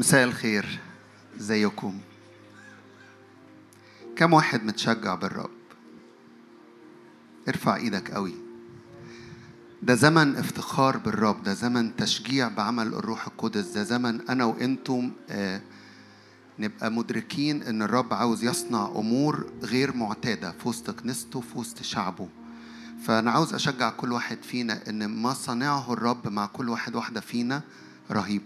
مساء الخير. إزيكم؟ كم واحد متشجع بالرب؟ ارفع إيدك قوي. ده زمن افتخار بالرب ده زمن تشجيع بعمل الروح القدس ده زمن أنا وأنتم آه نبقى مدركين إن الرب عاوز يصنع أمور غير معتادة في وسط كنيسته في وسط شعبه. فأنا عاوز أشجع كل واحد فينا إن ما صنعه الرب مع كل واحد واحدة فينا رهيب.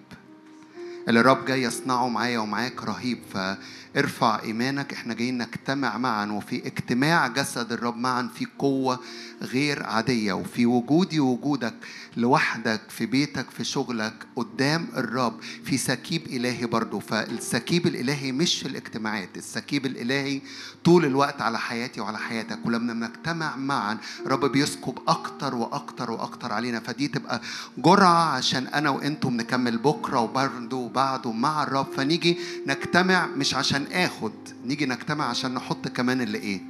اللي الرب جاي يصنعه معايا ومعاك رهيب. فارفع إيمانك. إحنا جايين نجتمع معا وفي اجتماع جسد الرب معا في قوة غير عادية وفي وجودي ووجودك لوحدك في بيتك في شغلك قدام الرب في سكيب إلهي برضه فالسكيب الإلهي مش في الاجتماعات السكيب الإلهي طول الوقت على حياتي وعلى حياتك. ولما بنجتمع معا الرب بيسكب أكتر وأكتر وأكتر علينا. فدي تبقى جرعة عشان أنا وأنتم نكمل بكرة وبرضه وبعده مع الرب. فنيجي نجتمع مش عشان آخد نيجي نجتمع عشان نحط كمان اللي إيه؟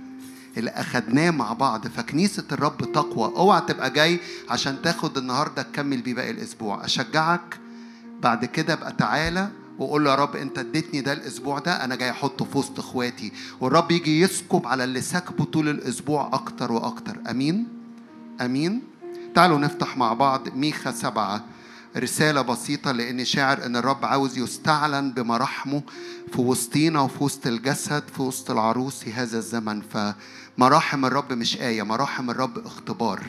اللي أخدناه مع بعض. فكنيسة الرب تقوى. اوعى تبقى جاي عشان تاخد النهارده تكمل بيه باقي الأسبوع. أشجعك بعد كده أبقى تعالى وقول له يا رب أنت اديتني ده الأسبوع ده أنا جاي أحطه في وسط إخواتي. والرب يجي يسكب على اللي سكبه طول الأسبوع أكتر وأكتر. أمين؟ أمين؟ تعالوا نفتح مع بعض ميخا سبعة. رسالة بسيطة لأني شاعر إن الرب عاوز يستعلن بمراحمه في وسطينا وفي وسط الجسد في وسط العروس في هذا الزمن. فمراحم الرب مش آية مراحم الرب اختبار.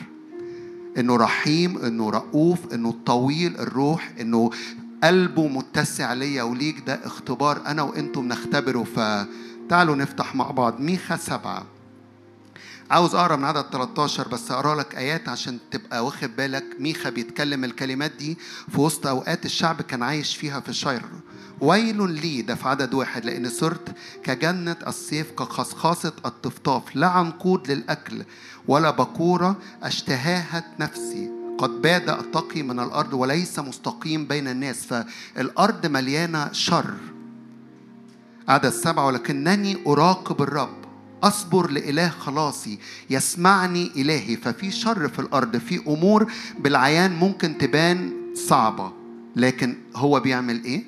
إنه رحيم إنه رؤوف إنه طويل الروح إنه قلبه متسع ليا وليك ده اختبار أنا وأنتم نختبره. فتعالوا نفتح مع بعض ميخا سبعة. عاوز أقرأ من عدد 13 بس أقرأ لك آيات عشان تبقى واخد بالك. ميخا بيتكلم الكلمات دي في وسط أوقات الشعب كان عايش فيها في الشر ويل لي ده في عدد واحد لأني صرت كجنى الصيف كخصاصة القطاف. لا عنقود للأكل ولا باكورة اشتهتها نفسي. قد باد التقي من الأرض وليس مستقيم بين الناس فالأرض مليانة شر. عدد سبعة ولكنني أراقب الرب. أصبر لإله خلاصي يسمعني إلهي. ففي شر في الأرض في أمور بالعيان ممكن تبان صعبة. لكن هو بيعمل إيه؟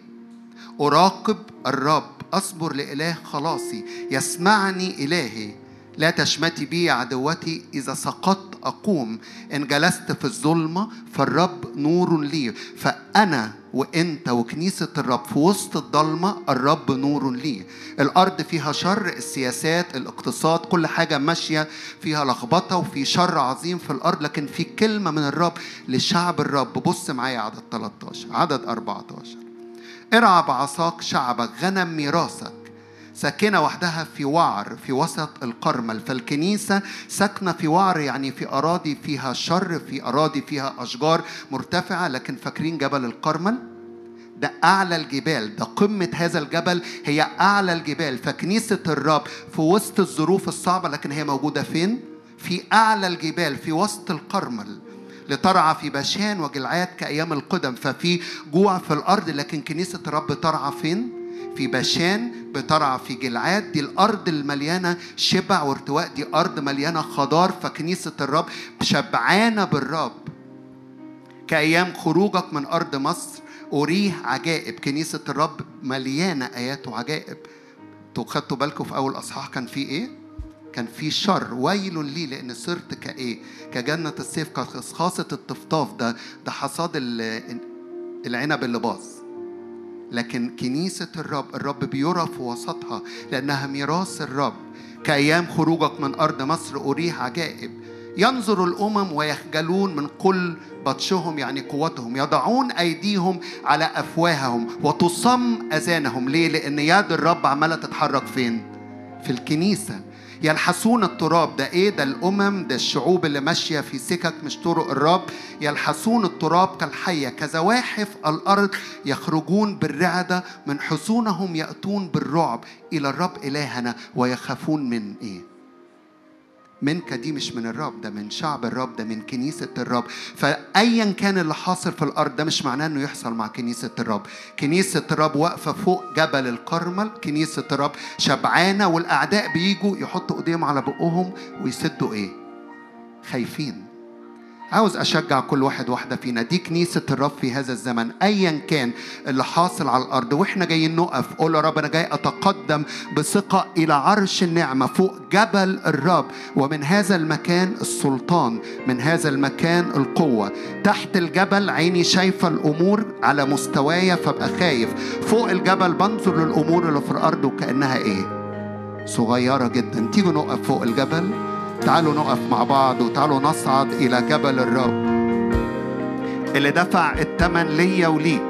أراقب الرب. أصبر لإله خلاصي يسمعني إلهي. لا تشمتي بي عدوتي إذا سقطت أقوم. إن جلست في الظلمة فالرب نور لي. فأنا وأنت وكنيسة الرب في وسط الضلمة الرب نور لي. الأرض فيها شر السياسات الاقتصاد كل حاجة ماشية فيها لخبطة وفي شر عظيم في الأرض. لكن في كلمة من الرب لشعب الرب. بص معايا عدد 13 عدد 14 ارعى بعصاك شعبك غنم ميراثك ساكنة وحدها في وعر في وسط القرمل فالكنيسة ساكنة في وعر يعني في أراضي فيها شر في أراضي فيها أشجار مرتفعة لكن فاكرين جبل القرمل ده أعلى الجبال ده قمة هذا الجبل هي أعلى الجبال فكنيسة الرب في وسط الظروف الصعبة لكن هي موجودة فين؟ في أعلى الجبال في وسط القرمل لترعى في باشان وجلعاد كأيام القدم ففي جوع في الأرض لكن كنيسة الرب ترعى فين؟ في باشان بترعى في جلعاد. دي الأرض المليانة شبع وارتواء دي أرض مليانة خضار فكنيسة الرب شبعانة بالرب. كأيام خروجك من أرض مصر أريه عجائب. كنيسة الرب مليانة آيات وعجائب. أنتوا خدتوا بالكم في أول أصحاح كان في إيه؟ كان في شر. ويل لي لأن صرت كإيه؟ كجنة السيف كخاصة الطفطاف. ده ده حصاد العنب اللي باظ. لكن كنيسة الرب الرب بيرى في وسطها لأنها ميراث الرب. كأيام خروجك من أرض مصر أريه عجائب. ينظر الأمم ويخجلون من كل بطشهم يعني قوتهم. يضعون أيديهم على أفواههم وتصم أذانهم. ليه؟ لأن يد الرب عمالة تتحرك فين؟ في الكنيسة. يلحسون التراب. ده إيه؟ ده الأمم ده الشعوب اللي ماشية في سكك مش طرق الرب. يلحسون التراب كالحية كزواحف الأرض يخرجون بالرعدة من حصونهم يأتون بالرعب. إلى الرب إلهنا ويخافون من إيه؟ منك دي مش من الرب ده من شعب الرب ده من كنيسة الرب. فأيا كان اللي حاصل في الأرض ده مش معناه إنه يحصل مع كنيسة الرب. كنيسة الرب واقفة فوق جبل الكرمل كنيسة الرب شبعانة والأعداء بيجوا يحطوا إيديهم على بقهم ويسدوا إيه؟ خايفين. عاوز أشجع كل واحد واحدة فينا. دي كنيسة الرب في هذا الزمن أيا كان اللي حاصل على الأرض. وإحنا جايين نقف. قول يا رب أنا جاي أتقدم بثقة إلى عرش النعمة فوق جبل الرب. ومن هذا المكان السلطان من هذا المكان القوة. تحت الجبل عيني شايفة الأمور على مستوايا فأبقى خايف. فوق الجبل بنظر للأمور اللي في الأرض وكأنها إيه؟ صغيرة جدا. تيجوا نقف فوق الجبل؟ تعالوا نقف مع بعض وتعالوا نصعد إلى جبل الرب اللي دفع الثمن ليا وليك.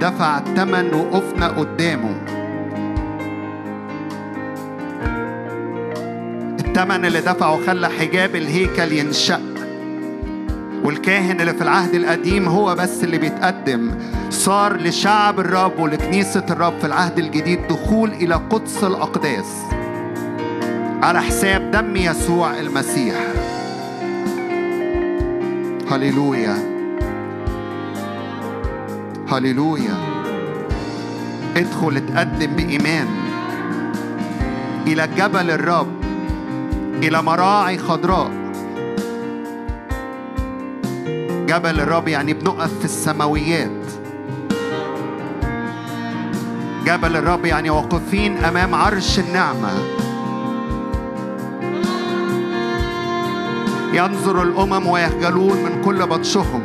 دفع الثمن وقفنا قدامه. الثمن اللي دفعه خلى حجاب الهيكل ينشق والكاهن اللي في العهد القديم هو بس اللي بيتقدم. صار لشعب الرب ولكنيسة الرب في العهد الجديد دخول إلى قدس الأقداس. على حساب دم يسوع المسيح. هللويا. هللويا. ادخل اتقدم بإيمان. إلى جبل الرب. إلى مراعي خضراء. جبل الرب يعني بنقف في السماويات. جبل الرب يعني واقفين أمام عرش النعمة. ينظر الأمم ويخجلون من كل بطشهم.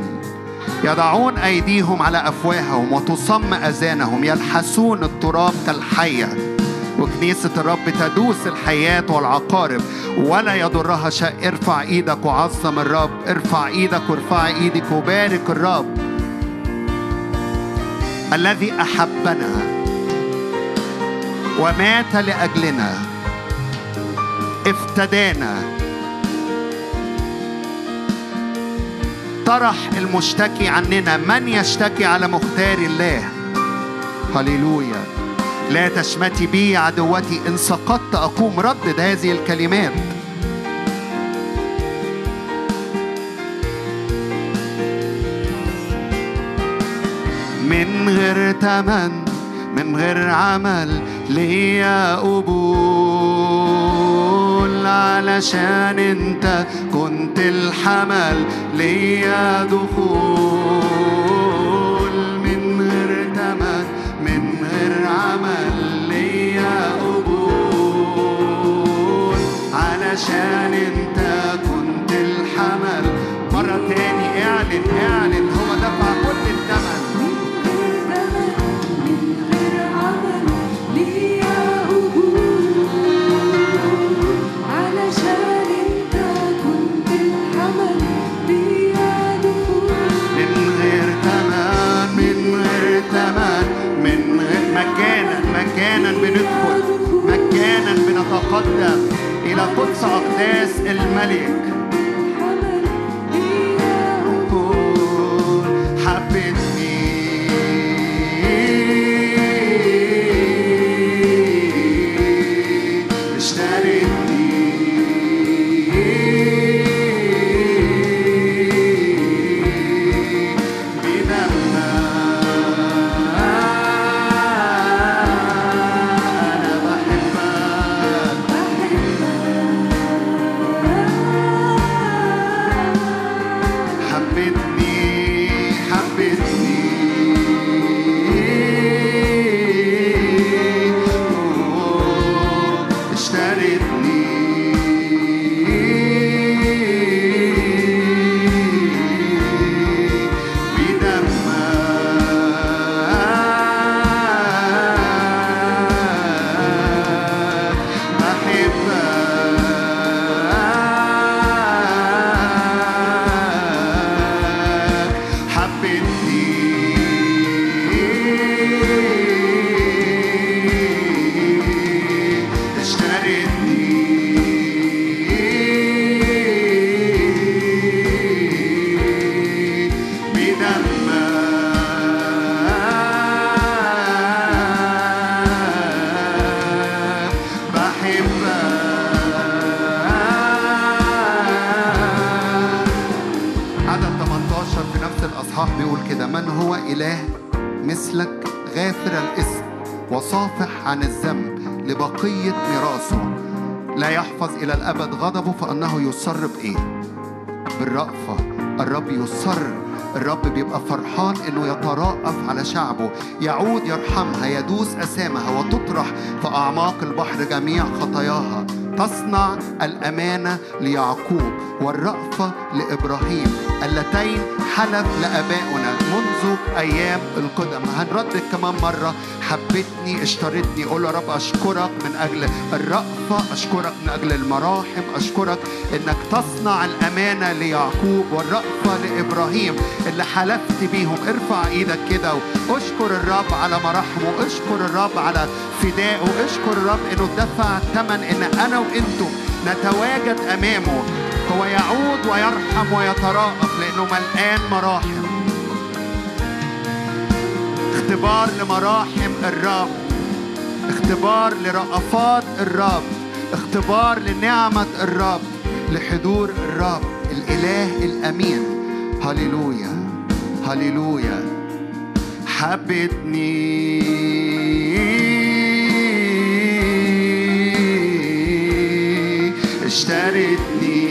يضعون أيديهم على أفواههم وتصم أذانهم. يلحسون التراب كالحية. وكنيسة الرب تدوس الحياة والعقارب. ولا يضرها شيء. ارفع إيدك وعظم الرب. ارفع إيدك وارفع إيدك وبارك الرب. الذي أحبنا ومات لأجلنا. افتدانا. طرح المشتكي عننا من يشتكي على مختار الله؟ هللويا. لا تشمتي بي عدوتي إن سقطت أقوم ردد هذه الكلمات. من غير تمن من غير عمل ليا قبول علشان انت كنت الحمل ليا دخول. من غير تمن من غير عمل ليا قبول. علشان انت كنت الحمل. مرة تاني اعلن اعلن. مجانا بندخل مجانا بنتقدم إلى قدس أقداس الملك. الأمانة ليعقوب والرأفة لإبراهيم. اللتين حلف لآبائنا منذ أيام القدم. هنردد كمان مرة. حبتني اشترتني. قول يا رب أشكرك من أجل الرأفة أشكرك من أجل المراحم أشكرك إنك تصنع الأمانة ليعقوب والرأفة لإبراهيم اللي حلفت بيهم. ارفع إيدك كده واشكر الرب على مراحمه. اشكر الرب على فدائه. اشكر الرب إنه دفع ثمن إن أنا وأنتم نتواجد أمامه. هو يعود ويرحم ويتراءف لأنه ملآن مراحم. اختبار لمراحم الرب. اختبار لرأفات الرب. اختبار لنعمة الرب. لحضور الرب الإله الأمين. هللويا هللويا. حبتني. اشترتني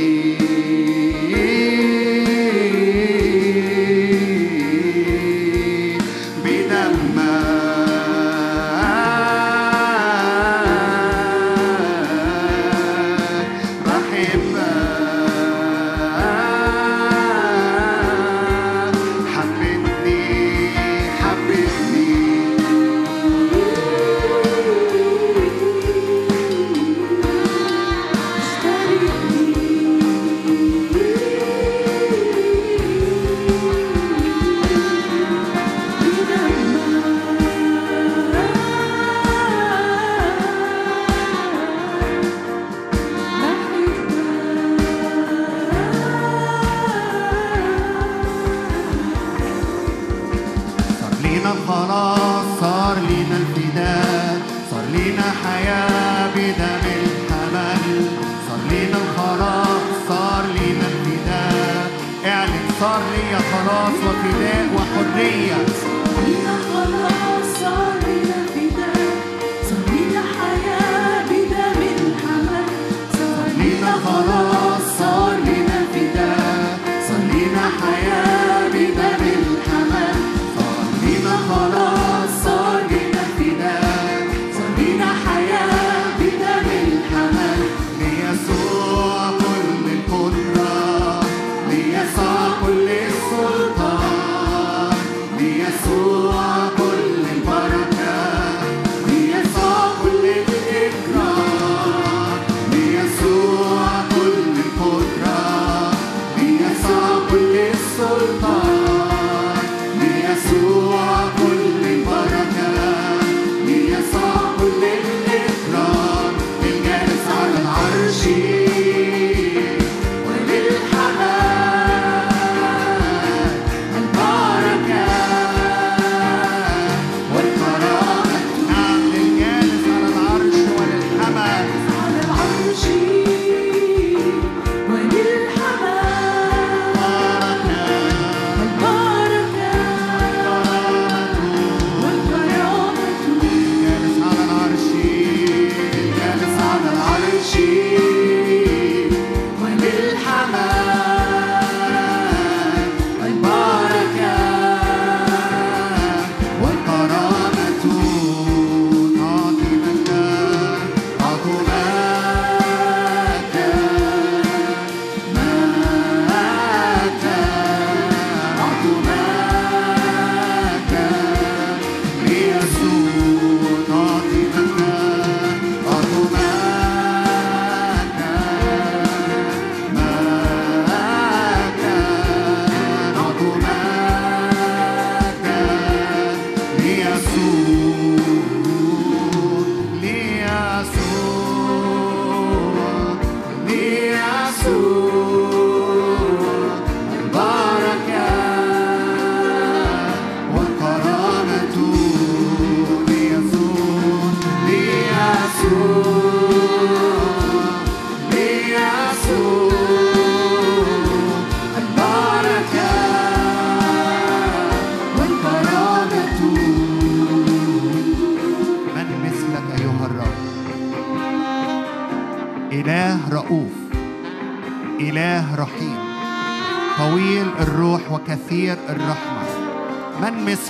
لينا الخلاص صار لينا الفداء صار لينا حياة بدم الحمل. صار لينا الخلاص صار لينا الفداء. اعلن صار لي خلاص وفداء وحرية.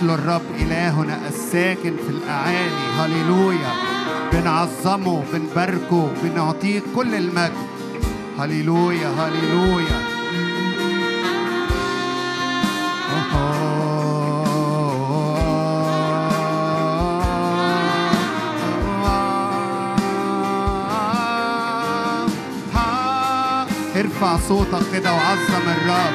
مثل الرب إلهنا الساكن في الأعالي. هللويا. بنعظمه بنباركه بنعطيه كل المجد. هللويا هللويا. ارفع صوتك كده وعظم الرب.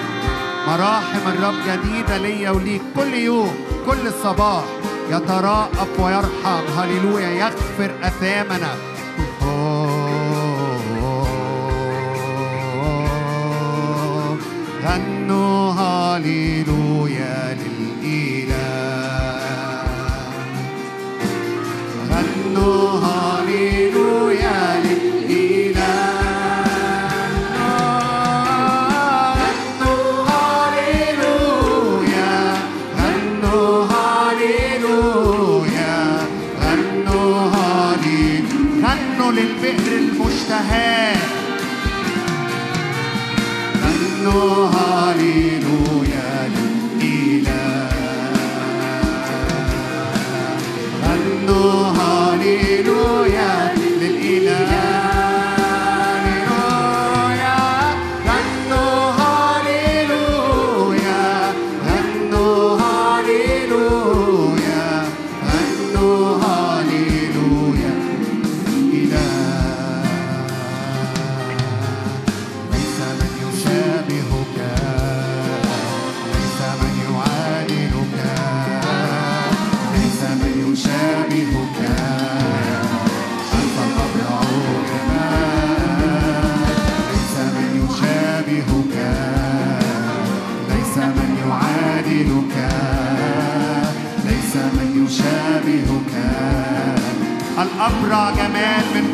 مراحم الرب جديدة ليا وليك كل يوم. كل صباح يتراءف ويرحم. هللويا. يغفر أثامنا. غنوا هللويا للإله. غنوا هللويا hand.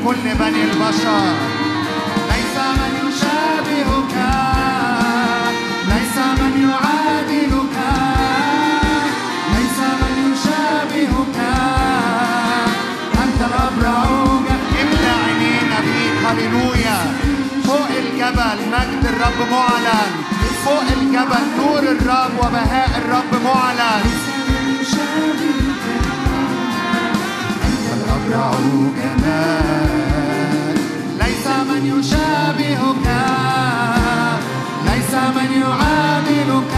كل بني البشر. ليس من يشابهك ليس من يعادلك. ليس من يشابهك. أنت الأبرع املى عينينا بيك هللويا. فوق الجبل مجد الرب معلن. فوق الجبل نور الرب وبهاء الرب معلن. الأبرع جمال ليس يشابهك ليس من يعادلك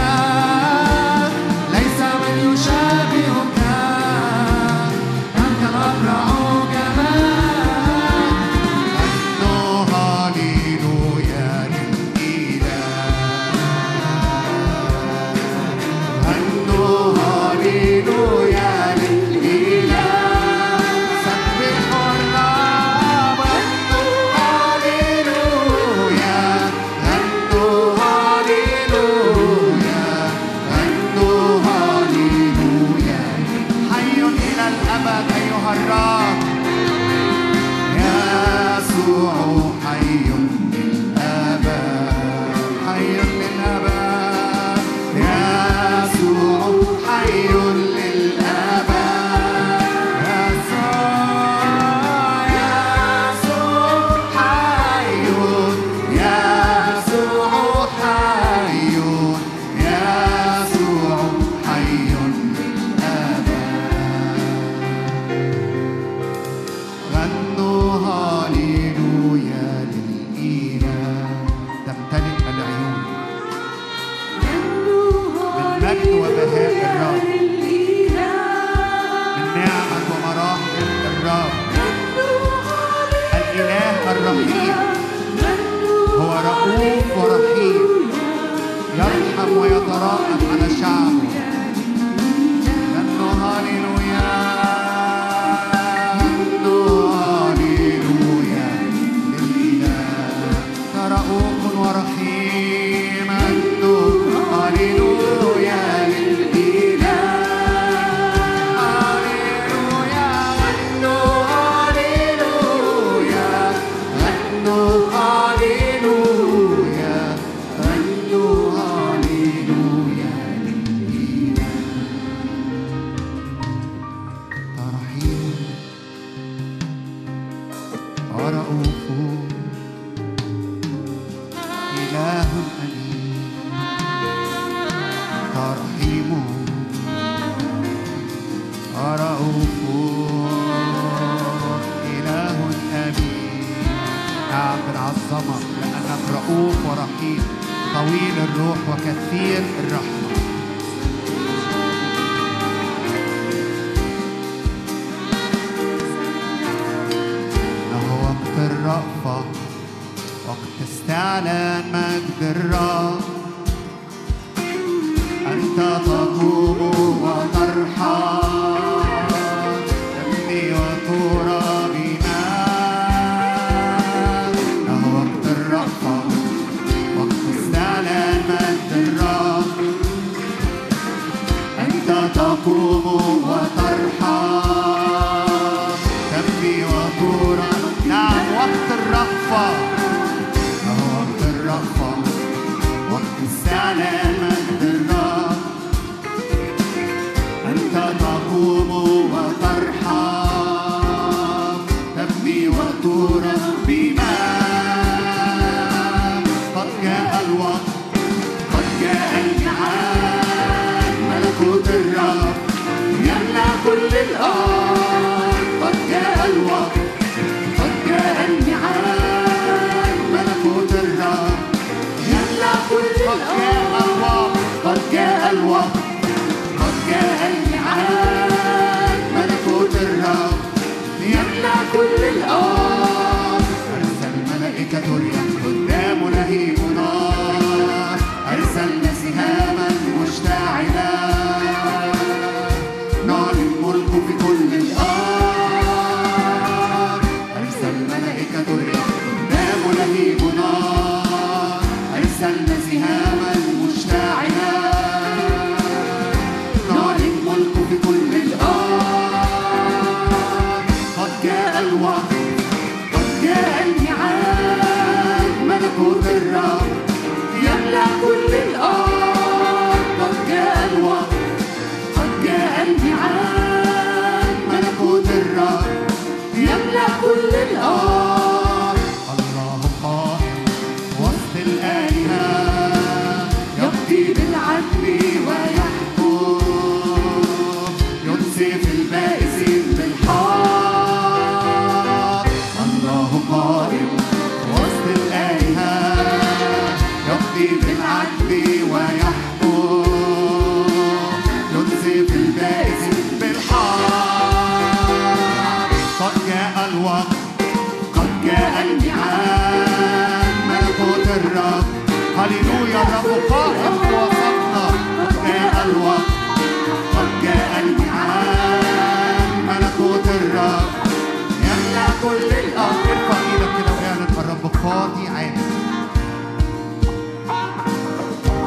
Globo.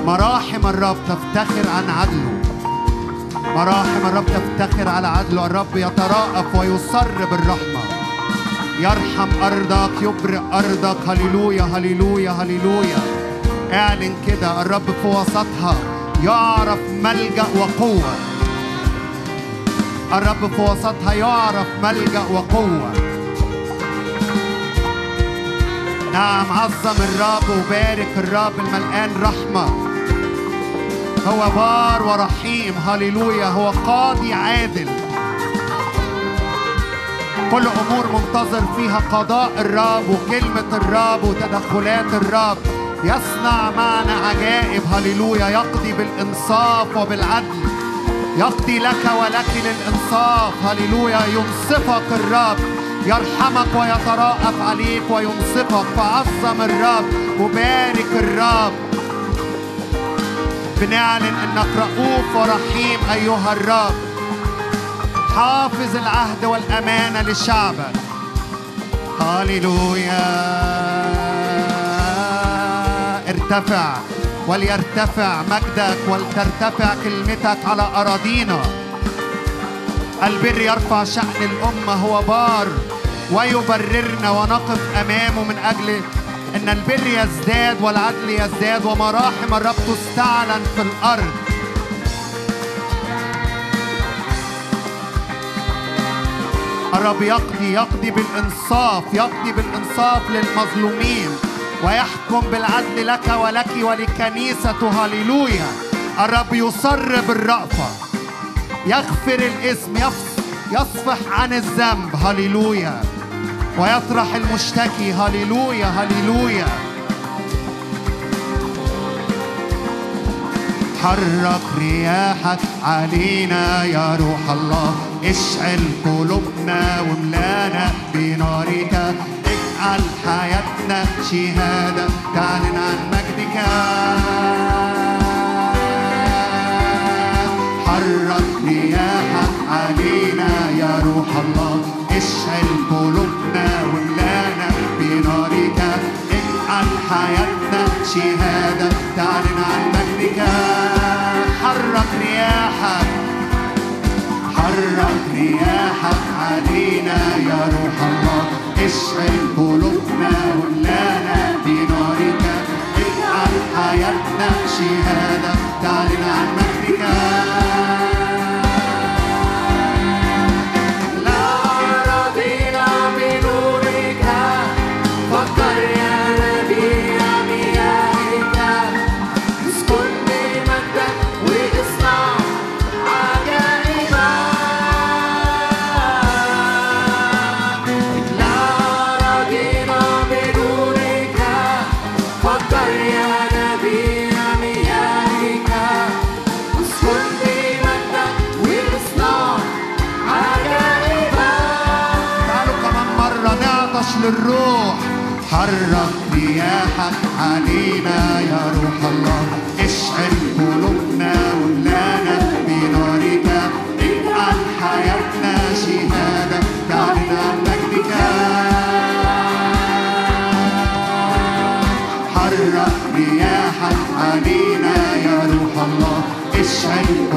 مراحم الرب تفتخر عن عدله. مراحم الرب تفتخر على عدله. الرب يتراءف ويصر بالرحمة. يرحم أرضك يبرئ أرضك. هللويا هللويا هللويا. اعلن كده الرب في وسطها. يعرف ملجأ وقوة. الرب في وسطها يعرف ملجأ وقوة. نعم عظم الرب وبارك الرب الملقان رحمة. هو بار ورحيم هللويا. هو قاضي عادل. كل أمور منتظر فيها قضاء الرب وكلمة الرب وتدخلات الرب. يصنع معنا عجائب هللويا. يقضي بالإنصاف وبالعدل. يقضي لك ولك للإنصاف. هللويا. ينصفك الرب. يرحمك ويتراءف عليك وينصفك. فعظم الرب وبارك الرب. بنعلن إنك رؤوف ورحيم أيها الرب. حافظ العهد والأمانة لشعبك هاليلويا ارتفع وليرتفع مجدك ولترتفع كلمتك على أراضينا. البر يرفع شأن الأمة هو بار ويبررنا ونقف أمامه من أجل أن البر يزداد والعدل يزداد ومراحم الرب تستعلن في الأرض. الرب يقضي يقضي بالإنصاف يقضي بالإنصاف للمظلومين. ويحكم بالعدل لك ولك ولكنيسته هللويا. الرب يصر بالرأفة يغفر الإسم يصفح عن الذنب. هللويا. ويطرح المشتكي. هللويا هللويا. حرك رياحك علينا يا روح الله. اشعل قلوبنا واملانا بنارك. اجعل حياتنا شهادة تعلن عن مجدك. حرك رياحك علينا يا روح الله. اشعل قلوبنا واملأنا بنارك. اجعل حياتنا شهادة تعلن عن مجدك. حرك رياحك حرك رياحك علينا يا روح الله. اشعل قلوبنا واملانا بنارك. اجعل حياتنا شهادة. تعلن عن مجدك للروح. حرك رياحك علينا يا روح الله. اشعل قلوبنا واملانا بنارك. اجعل حياتنا شهادة تعلن عن مجدك. حرك رياحك علينا يا روح الله. اشعل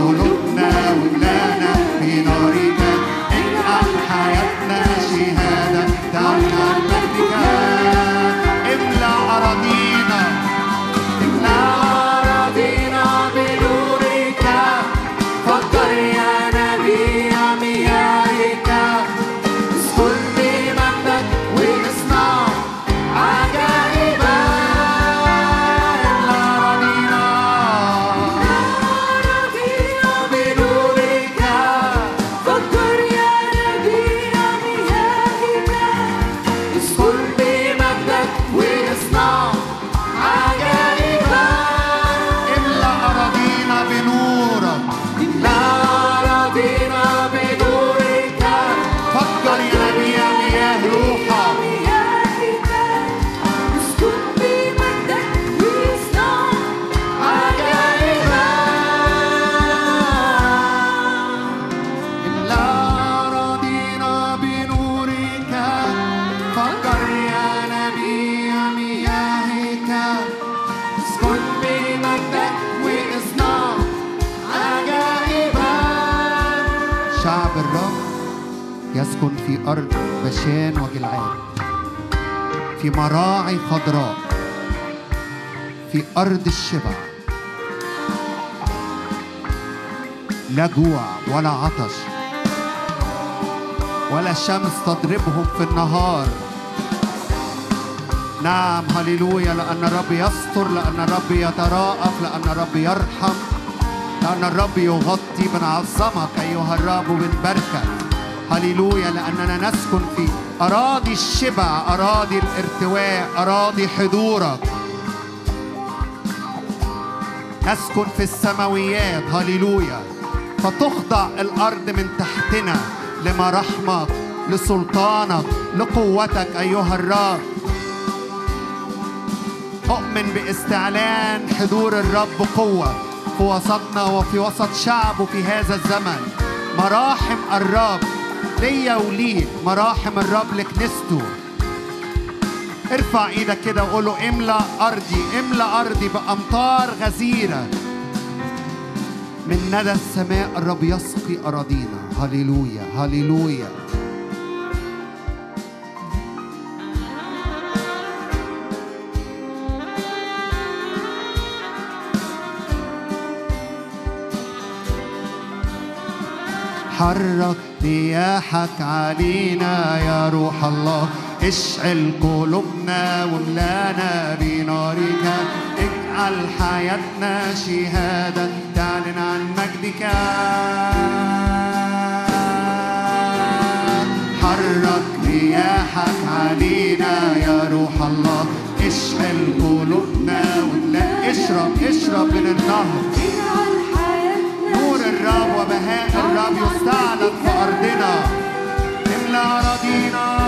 جوع ولا عطش ولا شمس تضربهم في النهار. نعم هللويا لأن الرب يستر لأن الرب يتراءف لأن الرب يرحم لأن الرب يغطي بنعظمك أيها الرب وبنباركك هللويا لأننا نسكن في أراضي الشبع أراضي الارتواء أراضي حضورك. نسكن في السماويات. هللويا. فتخضع الأرض من تحتنا لمراحمك لسلطانك لقوتك أيها الرب. أؤمن باستعلان حضور الرب قوه في وسطنا وفي وسط شعبه في هذا الزمن. مراحم الرب ليا وليك مراحم الرب لكنيسته. ارفع إيدك كده وقول له املأ أرضي املأ أرضي بأمطار غزيرة. من ندى السماء الرب يسقي أراضينا. هللويا هللويا. حرك رياحك علينا يا روح الله. اشعل قلوبنا واملانا بنارك. اجعل حياتنا شهادة. تعلن عن مجدك. حرك رياحك علينا يا روح الله. اشعل قلوبنا ونلا اشرب اشرب من النهر. نور الرب وبهاء الرب يستعلن في أرضنا. املأ أراضينا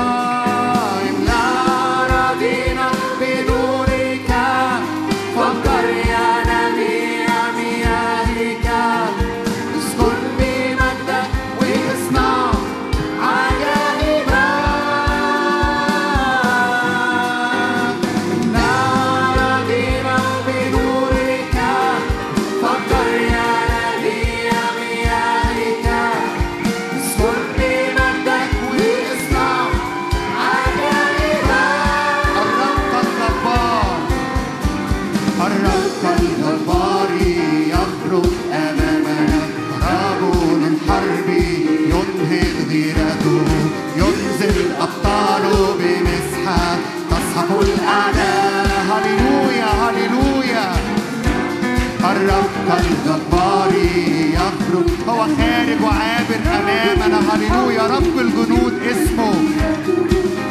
رب الجنود اسمه.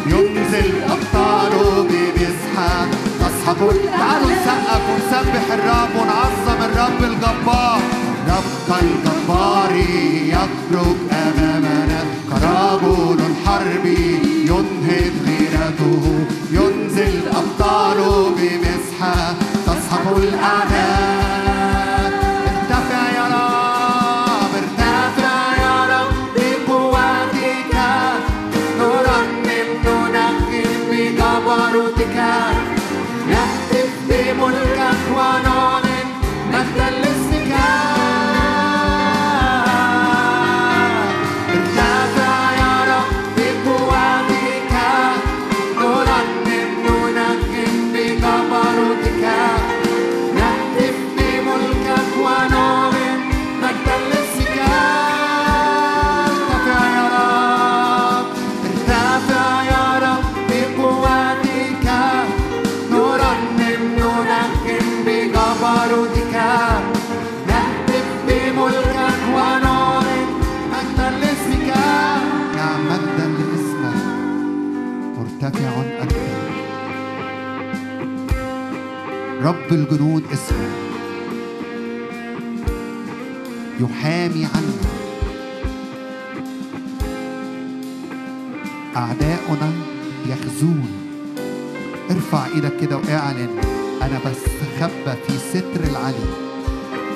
ينزل أبطاله بمسحة تصحب تعالوا نسقف ونسبح الرب ونعظم الرب الجبار. رب الجبار يخرج أمامنا كرجل الحرب ينهض غيرته. ينزل أبطاله بمسحة تصحب الأعداء. رب الجنود اسمه. يحامي عنا أعداؤنا يخزون. ارفع إيدك كده واعلن. أنا بستخبى في ستر العلي.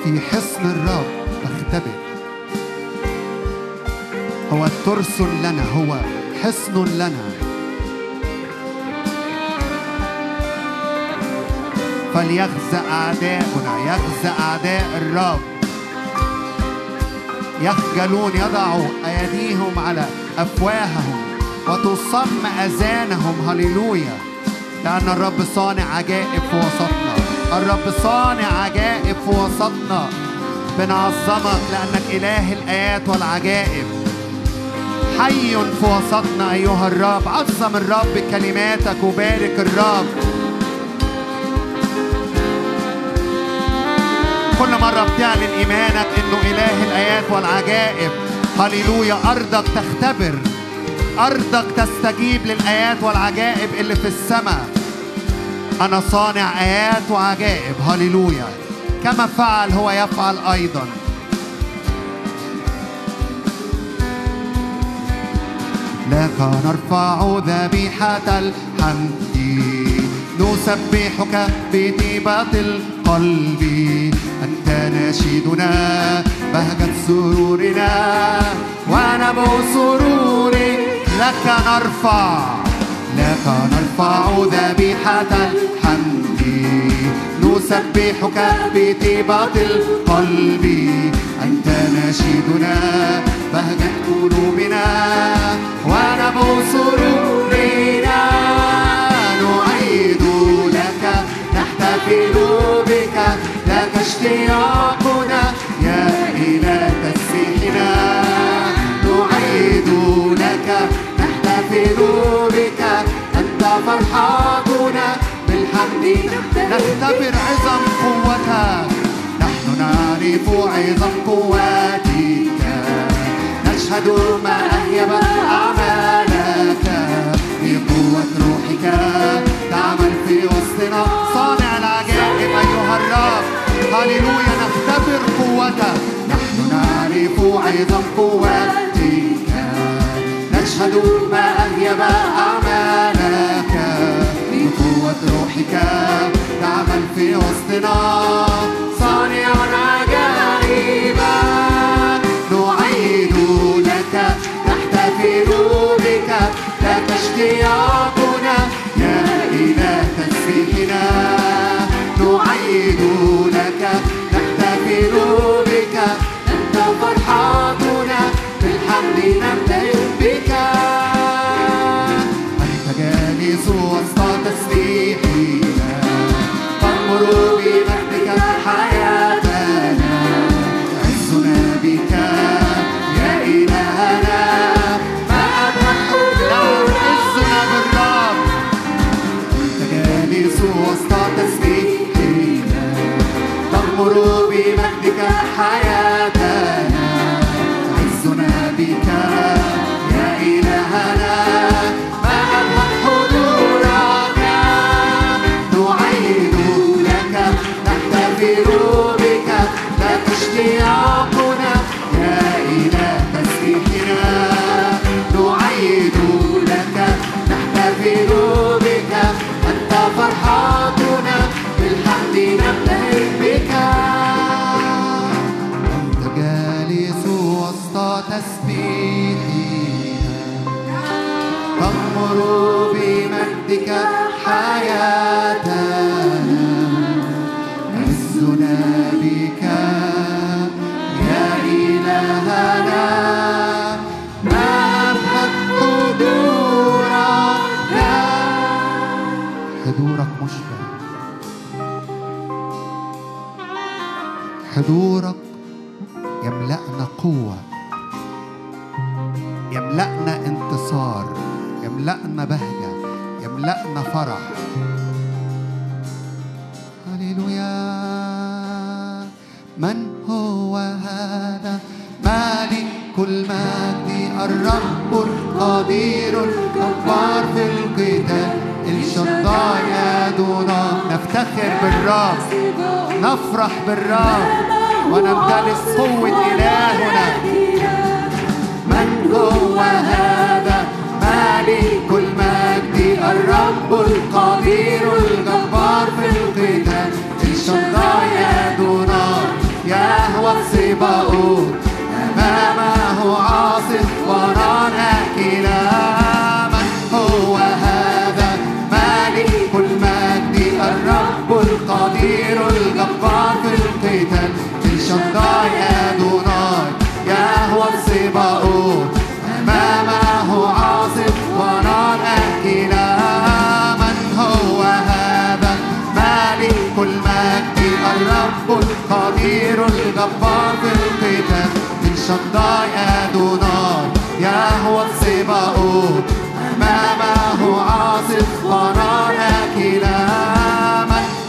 في حصن الرب بختبئ. هو ترس لنا هو حصن لنا. فليخزى أعداؤنا يخزى أعداء الرب. يخجلون يضعوا أيديهم على أفواههم وتصم أذانهم. هللويا. لأن الرب صانع عجائب في وسطنا. الرب صانع عجائب في وسطنا. بنعظمك لأنك إله الآيات والعجائب. حي في وسطنا أيها الرب. عظم الرب بكلماتك وبارك الرب. كل مرة بتعلن إيمانك إنه إله الآيات والعجائب. هللويا. أرضك تختبر. أرضك تستجيب للآيات والعجائب اللي في السماء. أنا صانع آيات وعجائب. هللويا. كما فعل هو يفعل أيضا. لك نرفع ذبيحة الحمد. نسبحك بطيبة القلب. أنت ناشدنا بهجة سرورنا ونبو سروري. لك نرفع لك نرفع ذبيحة الحمد. نسبحك بطيبة القلب. أنت ناشدنا. بهجة قلوبنا ونبو سرورنا نعيد لك نحتفل بك. اشتياقنا يا إله تسبيحنا نعيد لك نحتفل بك. أنت فرحتنا بالحمد. نختبر عظم قوتك. نحن نعرف عظم قوتك نشهد ما أهيب أعمالك. بقوة روحك تعمل في وسطنا صانع العجائب أيها الرب. هللويا نختبر قوتك. نحن نعرف عظم قوتك. نشهد ما أهيب أعمالك. بقوة روحك تعمل في وسطنا. صانع عجائبا نعيد لك نحتفل بك. لك اشتياقنا يا إله تسبيحنا. بالحمد نمتلئ تغمر بمجدك حياتنا فرح هللويا. من هو هذا؟ مالك المجد الرب القدير الجبار في القتال. الشدار يدنا نفتخر بالرب نفرح بالرب ونمتلك قوة إلهنا. من هو هذا؟ مالك المجد الرب القدير الجبار في القتال. الشدار يدنا يهوى الصباؤوت أمامه عاصف ونار أكلا من هو هذا؟ مالك المجد. الرب القدير الجبار في القتال. الشدار يدنا القدير الجبار في القتال من شداي أدوناي يهوى الصباؤوت أمامه عاصف ونار أكلا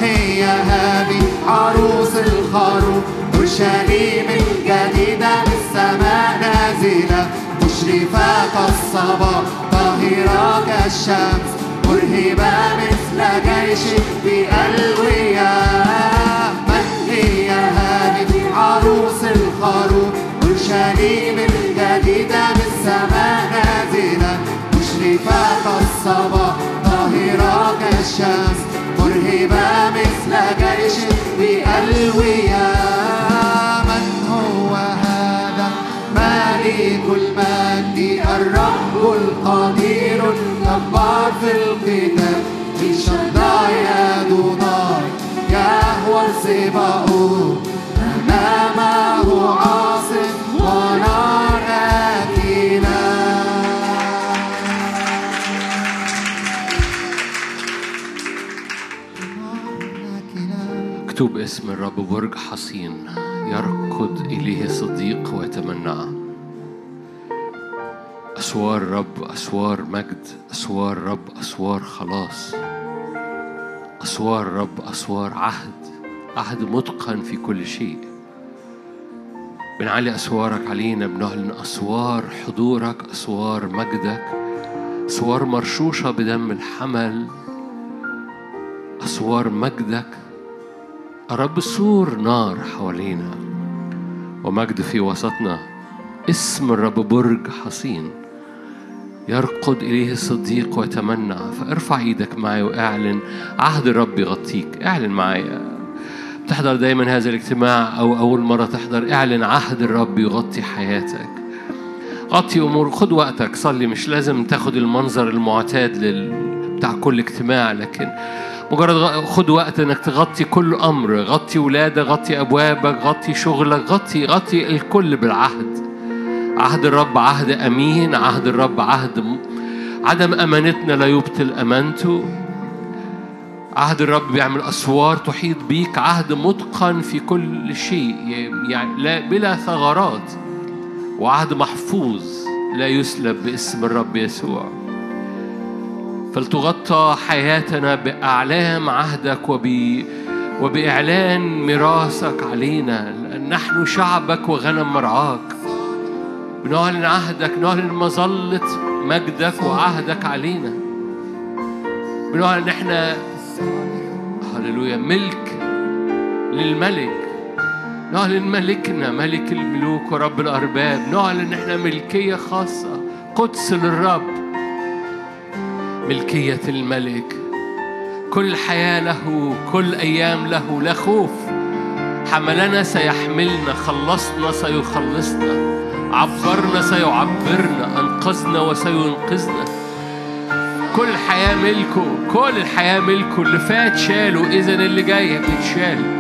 هي هذه عروس الخروف أورشليم الجديدة للسماء نازلة مشرفة كالصبا طاهرة كالشمس مرهبة مثل جيش بألوية هذه عروس الخروف أورشليم الجديدة بالسماء نازلة. مشرفة كالصبا طاهرة كالشمس. مرهبة مثل جيش بألوية. من هو هذا؟ مالك المجد. الرب القدير الجبار في القتال. في شداي أدوناي يهوى الصباؤوت مكتوب اسم الرب برج حصين يركض إليه صديق ويتمنعه أسوار رب أسوار مجد أسوار رب أسوار خلاص. أسوار رب أسوار عهد عهد متقن في كل شيء. بنعلي أسوارك علينا بنعلن أسوار حضورك أسوار مجدك أسوار مرشوشة بدم الحمل أسوار مجدك. رب سور نار حوالينا ومجد في وسطنا اسم الرب برج حصين. يرقد إليه الصديق ويتمنى فارفع إيدك معي واعلن عهد الرب يغطيك اعلن معايا تحضر دايما هذا الاجتماع أو أول مرة تحضر اعلن عهد الرب يغطي حياتك غطي أمور خد وقتك صلي مش لازم تاخد المنظر المعتاد لل... بتاع كل اجتماع لكن مجرد خد وقت إنك تغطي كل أمر غطي ولادك غطي أبوابك غطي شغلك غطي غطي الكل بالعهد عهد الرب عهد أمين عهد الرب عهد. عدم أمانتنا لا يبطل أمانته عهد الرب بيعمل أسوار تحيط بيك عهد متقن في كل شيء يعني لا بلا ثغرات وعهد محفوظ لا يسلب باسم الرب يسوع. فلتغطى حياتنا بأعلام عهدك وب وبإعلان ميراثك علينا لأن نحن شعبك وغنم مرعاك. بنعلن عهدك نعلن مظلة مجدك وعهدك علينا. بنعلن إن إحنا هللويا. ملك للملك نعلن ملكنا ملك الملوك ورب الأرباب نعلن إن إحنا ملكية خاصة قدس للرب. ملكية الملك كل حياة له كل أيام له لا خوف. حملنا سيحملنا خلصنا سيخلصنا عبرنا سيعبرنا أنقذنا وسينقذنا. كل الحياة ملكه كل الحياة ملكه اللي فات شاله إذا اللي جاي بيتشال.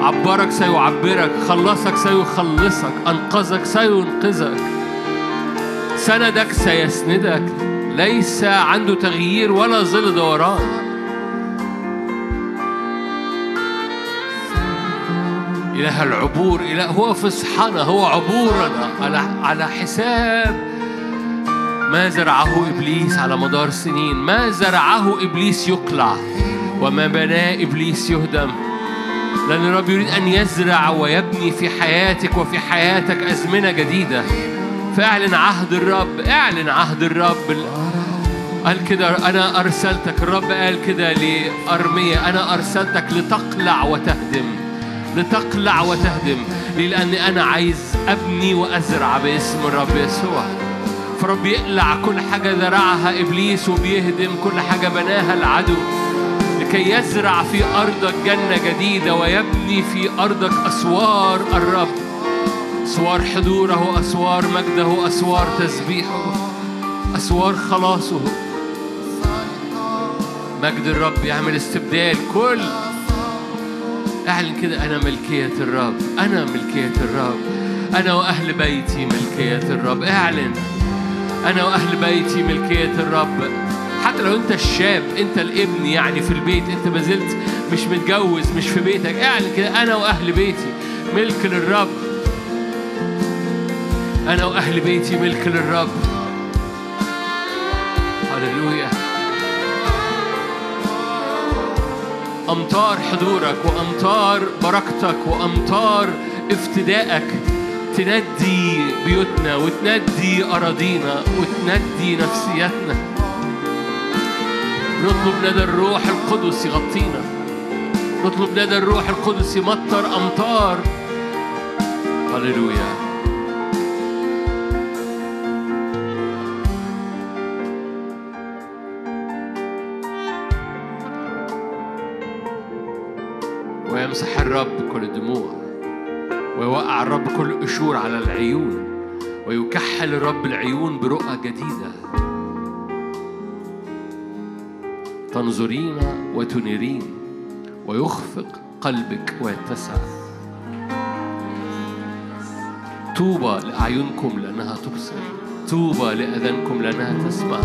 عبرك سيعبرك خلصك سيخلصك أنقذك سينقذك. سندك سيسندك ليس عنده تغيير ولا ظل دوران. إله العبور إله هو فصحنا هو عبورنا على على حساب ما زرعه إبليس على مدار سنين؟ ما زرعه إبليس يقلع وما بناه إبليس يهدم؟ لأن الرب يريد أن يزرع ويبني في حياتك وفي حياتك أزمنة جديدة. فاعلن عهد الرب اعلن عهد الرب. قال كده أنا أرسلتك. الرب قال كده لأرمية أنا أرسلتك لتقلع وتهدم. لتقلع وتهدم؟ لأني أنا عايز أبني وأزرع باسم الرب يسوع. فرب يقلع كل حاجة زرعها إبليس وبيهدم كل حاجة بناها العدو. لكي يزرع في أرضك جنة جديدة ويبني في أرضك أسوار الرب. أسوار حضوره أسوار مجده أسوار تسبيحه أسوار خلاصه. مجد الرب يعمل استبدال كل. أعلن كده أنا ملكية الرب أنا ملكية الرب أنا وأهل بيتي ملكية الرب. أعلن. أنا وأهل بيتي ملكية الرب. حتى لو أنت الشاب أنت الابن يعني في البيت أنت ما زلت مش متجوز مش في بيتك اعلن كده. أنا وأهل بيتي ملك للرب. أنا وأهل بيتي ملك للرب. هللويا. أمطار حضورك وأمطار بركتك وأمطار افتدائك. تندي بيوتنا وتندي أراضينا وتندي نفسياتنا. نطلب ندى الروح القدس يغطينا. نطلب ندى الروح القدس يمطر أمطار. هللويا. ويمسح الرب كل الدموع ويوقع الرب كل قشور على العيون ويكحل الرب العيون برؤى جديدة. تنظرين وتنيرين ويخفق قلبك ويتسع. طوبى لأعينكم لأنها تبصر طوبى لأذانكم لأنها تسمع.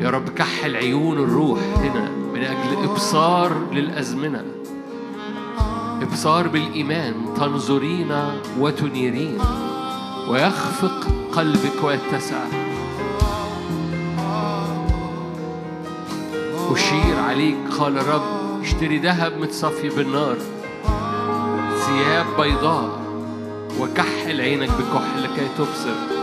يا رب كحل عيون الروح هنا من أجل إبصار للأزمنة. إبصار بالإيمان تنظرين وتنيرين ويخفق قلبك ويتسع. أشير عليك قال الرب اشتري ذهب متصفي بالنار ثياب بيضاء وكحل عينك بكحل لكي تبصر.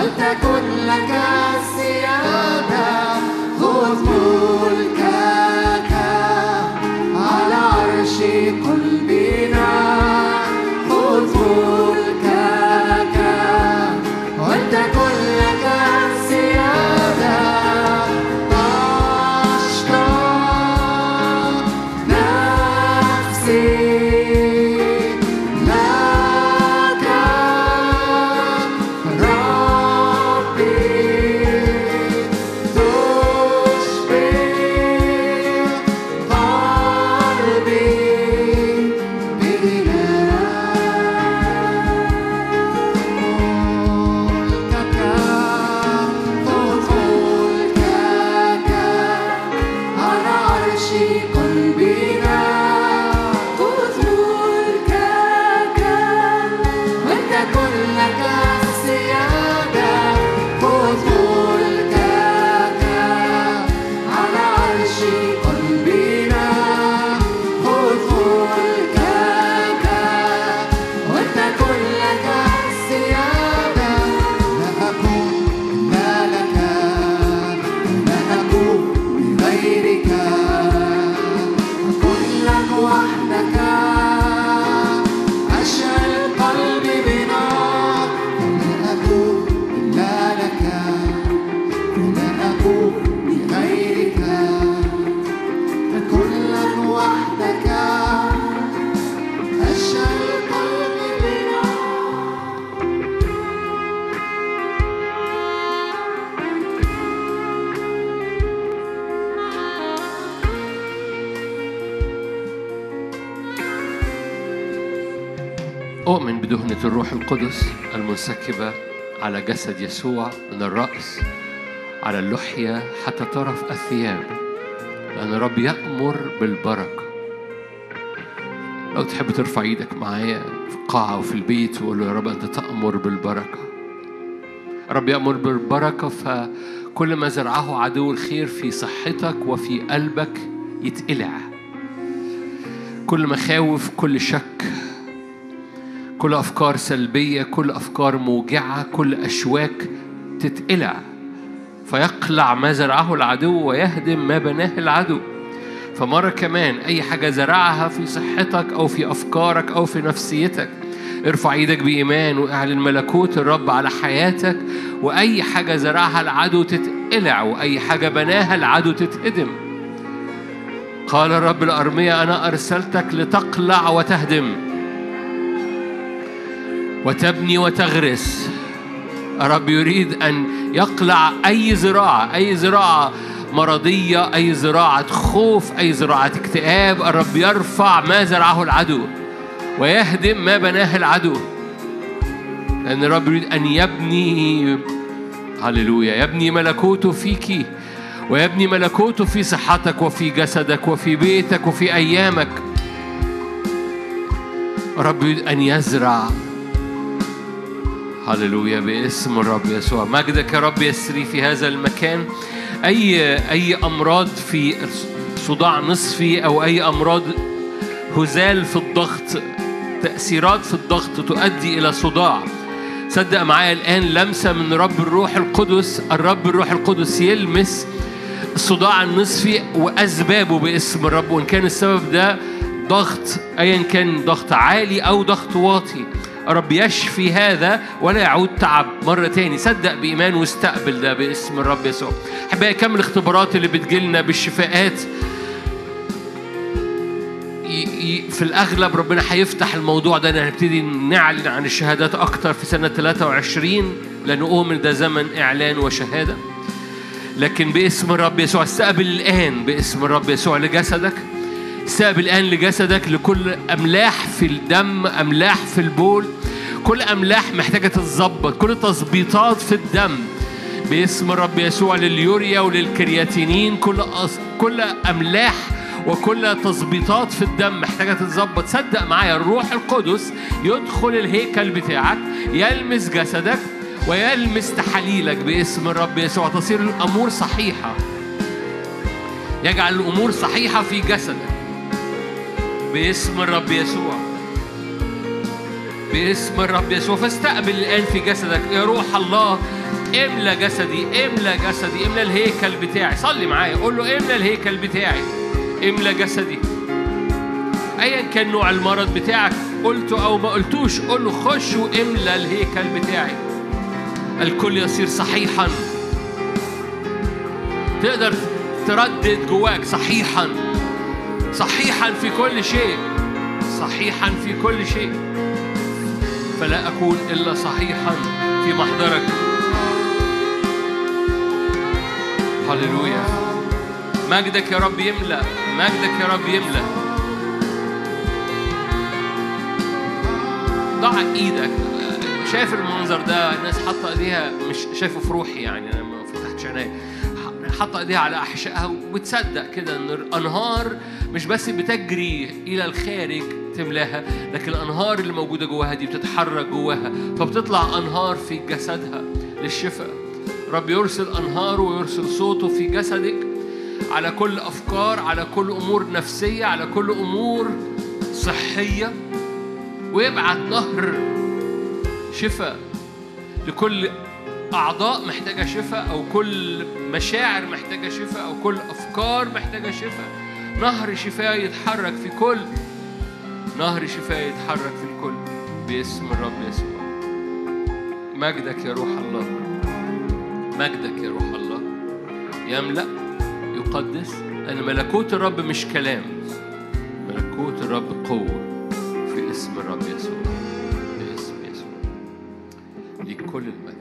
ولتكن لك السيادة أؤمن بدهنة الروح القدس المنسكبة على جسد يسوع من الرأس على اللحية حتى طرف الثياب لأن الرب يأمر بالبركة. لو تحب ترفع إيدك معايا في القاعة وفي البيت وقول له يا رب أنت تأمر بالبركة. رب يأمر بالبركة فكل ما زرعه عدو الخير في صحتك وفي قلبك يتقلع. كل مخاوف كل شك كل أفكار سلبية كل أفكار موجعة كل أشواك تتقلع. فيقلع ما زرعه العدو ويهدم ما بناه العدو. فمرة كمان أي حاجة زرعها في صحتك أو في أفكارك أو في نفسيتك. ارفع إيدك بإيمان وأعلن ملكوت الرب على حياتك وأي حاجة زرعها العدو تتقلع وأي حاجة بناها العدو تتهدم. قال الرب الأرمية أنا أرسلتك لتقلع وتهدم. وتبني وتغرس. الرب يريد أن يقلع أي زراعة أي زراعة مرضية أي زراعة خوف أي زراعة اكتئاب. الرب يرفع ما زرعه العدو ويهدم ما بناه العدو. لأن الرب يريد أن يبني هللويا يبني ملكوته فيك ويبني ملكوته في صحتك وفي جسدك وفي بيتك وفي أيامك. يريد أن يزرع هللويا باسم الرب يسوع. مجدك يا رب يسري في هذا المكان؟ أي أي أمراض في صداع نصفي أو أي أمراض هزال في الضغط تأثيرات في الضغط تؤدي إلى صداع. صدق معايا الآن لمسة من رب الروح القدس. الرب الروح القدس يلمس الصداع النصفي وأسبابه باسم الرب. وإن كان السبب ده ضغط أيا كان ضغط عالي أو ضغط واطي. رب يشفي هذا ولا يعود تعب مرة تاني صدق بإيمان واستقبل ده باسم الرب يسوع. أحبائي كم الاختبارات اللي بتجيلنا بالشفاءات؟ في الأغلب ربنا هيفتح الموضوع ده. هنبتدي نعلن عن الشهادات أكتر في سنة 23 لأنه أؤمن ده زمن إعلان وشهادة. لكن باسم الرب يسوع استقبل الآن باسم الرب يسوع لجسدك. استقبل الآن لجسدك لكل أملاح في الدم أملاح في البول. كل أملاح محتاجة تتظبط كل تظبيطات في الدم. باسم الرب يسوع لليوريا وللكرياتينين كل أص... كل أملاح وكل تظبيطات في الدم محتاجة تتظبط. صدق معايا الروح القدس يدخل الهيكل بتاعك يلمس جسدك ويلمس تحاليلك. باسم الرب يسوع تصير الأمور صحيحة. يجعل الأمور صحيحة في جسدك. باسم الرب يسوع. باسم الرب يسوع. فاستقبل الآن في جسدك. يا روح الله املى جسدي املى جسدي املى الهيكل بتاعي. صلي معايا قول له املى الهيكل بتاعي. املى جسدي. ايا كان نوع المرض بتاعك قلته أو ما قلتوش قول له خش واملى الهيكل بتاعي. الكل يصير صحيحا. تقدر تردد جواك صحيحا. صحيحا في كل شيء. صحيحا في كل شيء. فلا أكون إلا صحيحا في محضرك. هللويا. مجدك يا رب يملأ. مجدك يا رب يملأ. ضع إيدك. شايف المنظر ده؟ الناس حاطة إيديها مش شايفه في روحي يعني. أنا ما فتحتش عيني. حاطة إيديها على أحشائها وبتصدق كده إن الأنهار مش بس بتجري إلى الخارج تملاها لكن الأنهار اللي موجودة جواها دي بتتحرك جواها فبتطلع أنهار في جسدها للشفاء. رب يرسل انهاره ويرسل صوته في جسدك على كل أفكار على كل أمور نفسية على كل أمور صحية ويبعت نهر شفاء لكل أعضاء محتاجة شفاء أو كل مشاعر محتاجة شفاء أو كل أفكار محتاجة شفاء. نهر شفاء يتحرك في كل نهر شفاء يتحرك في الكل. باسم الرب يسوع. مجدك يا روح الله. مجدك يا روح الله. يملأ يقدس. لأن ملكوت الرب مش كلام. ملكوت الرب قوة في اسم الرب يسوع. باسم يسوع. ليك كل المجد.